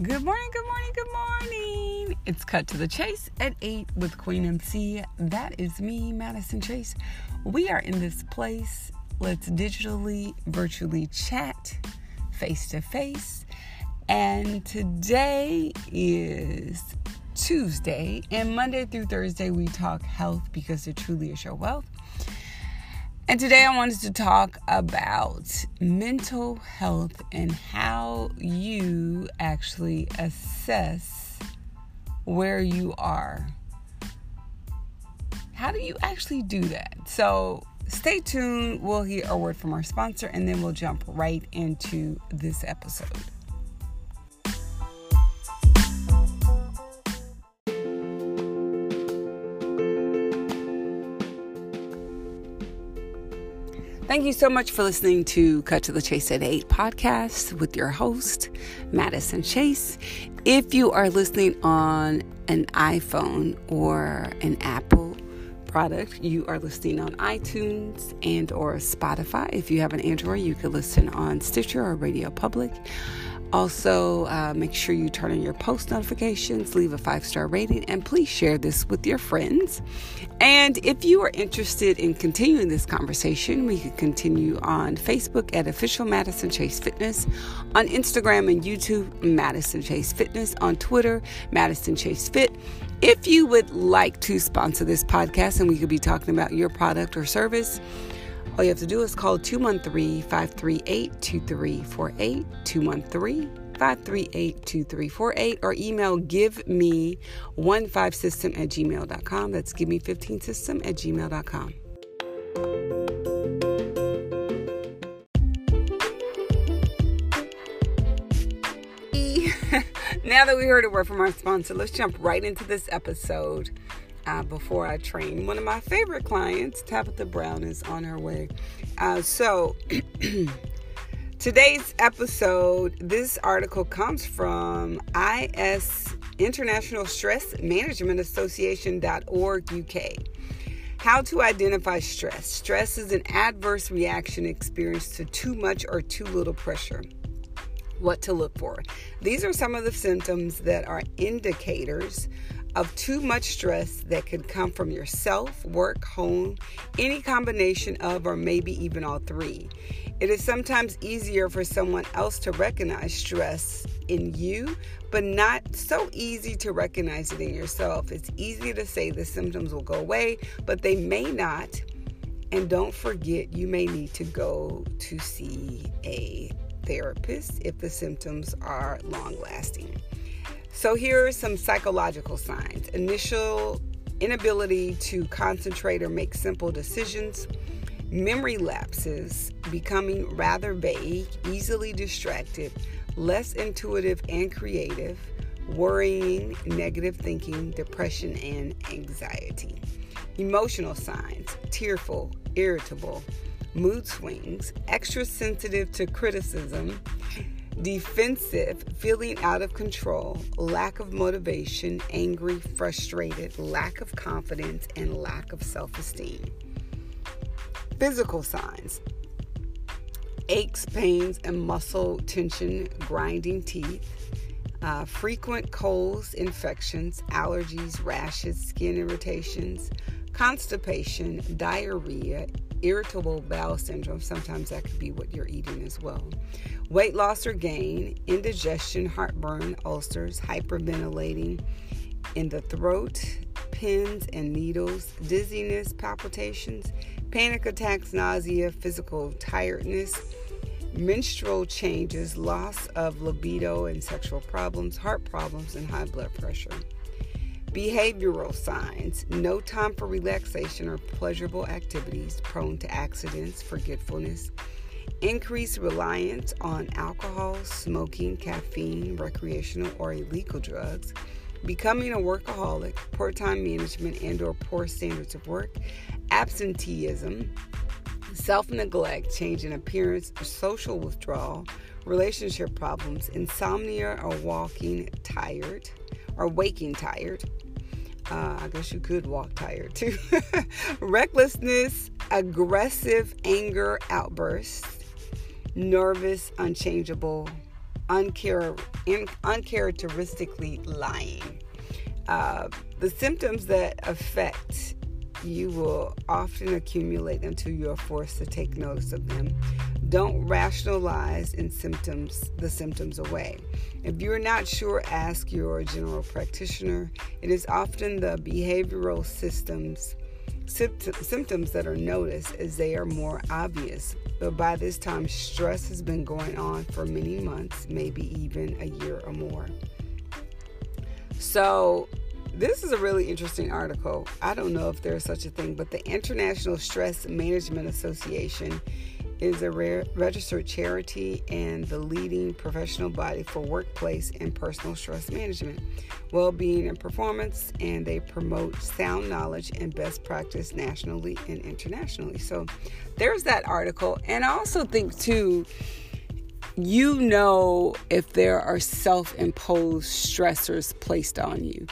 Good morning, good morning, good morning. It's cut to the chase at 8 with Queen MC. That is me, Madison Chase. We are in this place. Let's digitally, virtually chat face to face. And today is Tuesday, and Monday through Thursday, we talk health because it truly is your wealth. And today I wanted to talk about mental health and how you actually assess where you are. How do you actually do that? So stay tuned. We'll hear a word from our sponsor and then we'll jump right into this episode. Thank you so much for listening to Cut to the Chase at 8 podcast with your host, Madison Chase. If you are listening on an iPhone or an Apple product, you are listening on iTunes and or Spotify. If you have an Android, you can listen on Stitcher or Radio Public. Also, uh, make sure you turn on your post notifications, leave a five star rating, and please share this with your friends. And if you are interested in continuing this conversation, we can continue on Facebook at Official Madison Chase Fitness, on Instagram and YouTube, Madison Chase Fitness, on Twitter, Madison Chase Fit. If you would like to sponsor this podcast and we could be talking about your product or service, all you have to do is call 213 538 2348, 213 538 2348, or email give me 15 system at gmail.com. That's give me 15 system at gmail.com. now that we heard a word from our sponsor, let's jump right into this episode uh, before I train. One of my favorite clients, Tabitha Brown, is on her way. Uh, so, today's episode, this article comes from IS International Stress Management Association.org UK. How to identify stress. Stress is an adverse reaction experienced to too much or too little pressure. What to look for. These are some of the symptoms that are indicators of too much stress that could come from yourself, work, home, any combination of, or maybe even all three. It is sometimes easier for someone else to recognize stress in you, but not so easy to recognize it in yourself. It's easy to say the symptoms will go away, but they may not. And don't forget, you may need to go to see a therapist if the symptoms are long lasting. So, here are some psychological signs initial inability to concentrate or make simple decisions, memory lapses, becoming rather vague, easily distracted, less intuitive and creative, worrying, negative thinking, depression, and anxiety. Emotional signs tearful, irritable, mood swings, extra sensitive to criticism defensive, feeling out of control, lack of motivation, angry, frustrated, lack of confidence, and lack of self esteem. Physical signs aches, pains, and muscle tension, grinding teeth. Uh, frequent colds, infections, allergies, rashes, skin irritations, constipation, diarrhea, irritable bowel syndrome. Sometimes that could be what you're eating as well weight loss or gain, indigestion, heartburn, ulcers, hyperventilating in the throat, pins and needles, dizziness, palpitations, panic attacks, nausea, physical tiredness, menstrual changes, loss of libido and sexual problems, heart problems, and high blood pressure. Behavioral signs no time for relaxation or pleasurable activities, prone to accidents, forgetfulness increased reliance on alcohol, smoking, caffeine, recreational or illegal drugs, becoming a workaholic, poor time management and or poor standards of work, absenteeism, self-neglect, change in appearance, social withdrawal, relationship problems, insomnia or walking tired or waking tired. Uh, I guess you could walk tired too. Recklessness, aggressive anger outbursts, nervous, unchangeable unchar- uncharacteristically lying. Uh, the symptoms that affect you will often accumulate until you are forced to take notice of them. Don't rationalize in symptoms the symptoms away. If you are not sure, ask your general practitioner. It is often the behavioral systems symptoms that are noticed as they are more obvious. But by this time, stress has been going on for many months, maybe even a year or more. So, this is a really interesting article. I don't know if there's such a thing, but the International Stress Management Association is a registered charity and the leading professional body for workplace and personal stress management, well being, and performance, and they promote sound knowledge and best practice nationally and internationally. So there's that article. And I also think, too, you know if there are self imposed stressors placed on you.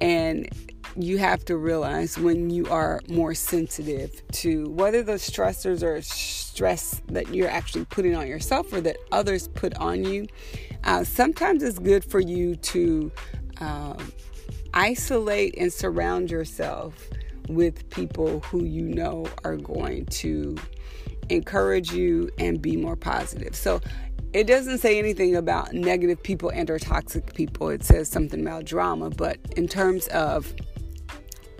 And you have to realize when you are more sensitive to whether the stressors or stress that you're actually putting on yourself or that others put on you. Uh, sometimes it's good for you to um, isolate and surround yourself with people who you know are going to encourage you and be more positive. So it doesn't say anything about negative people and or toxic people. It says something about drama, but in terms of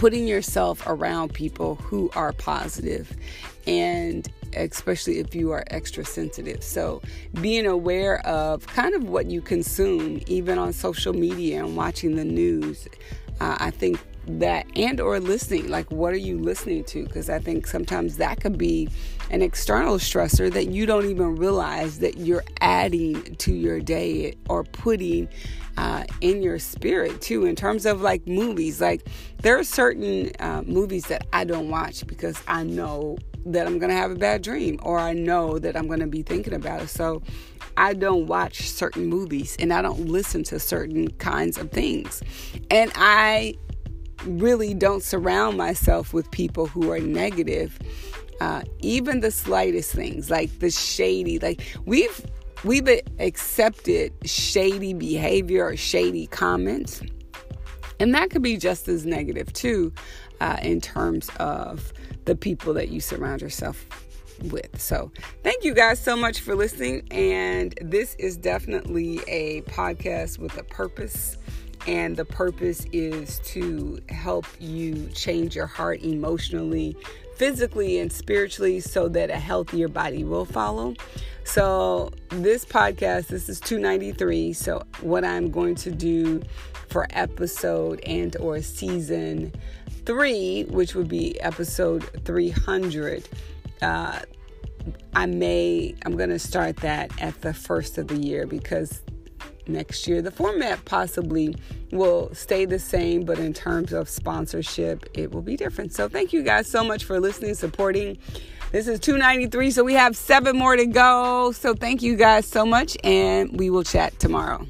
putting yourself around people who are positive and especially if you are extra sensitive. So, being aware of kind of what you consume, even on social media and watching the news, uh, I think that and or listening like what are you listening to? Because i think sometimes that could be an external stressor that you don't even realize that you're adding to your day or putting uh, in your spirit too in terms of like movies. Like there are certain uh, movies that i don't watch because i know that i'm gonna have a bad dream or i know that i'm gonna be thinking about it. So I don't watch certain movies and I don't listen to certain kinds of things. And I really don't surround myself with people who are negative. Uh, even the slightest things, like the shady, like we've we've accepted shady behavior or shady comments, and that could be just as negative too, uh, in terms of the people that you surround yourself with. So, thank you guys so much for listening. And this is definitely a podcast with a purpose and the purpose is to help you change your heart emotionally, physically, and spiritually so that a healthier body will follow. So, this podcast, this is 293. So, what I'm going to do for episode and or season 3, which would be episode 300, uh, I may I'm going to start that at the first of the year because next year. The format possibly will stay the same, but in terms of sponsorship, it will be different. So thank you guys so much for listening, supporting. This is 293, so we have seven more to go. So thank you guys so much, and we will chat tomorrow.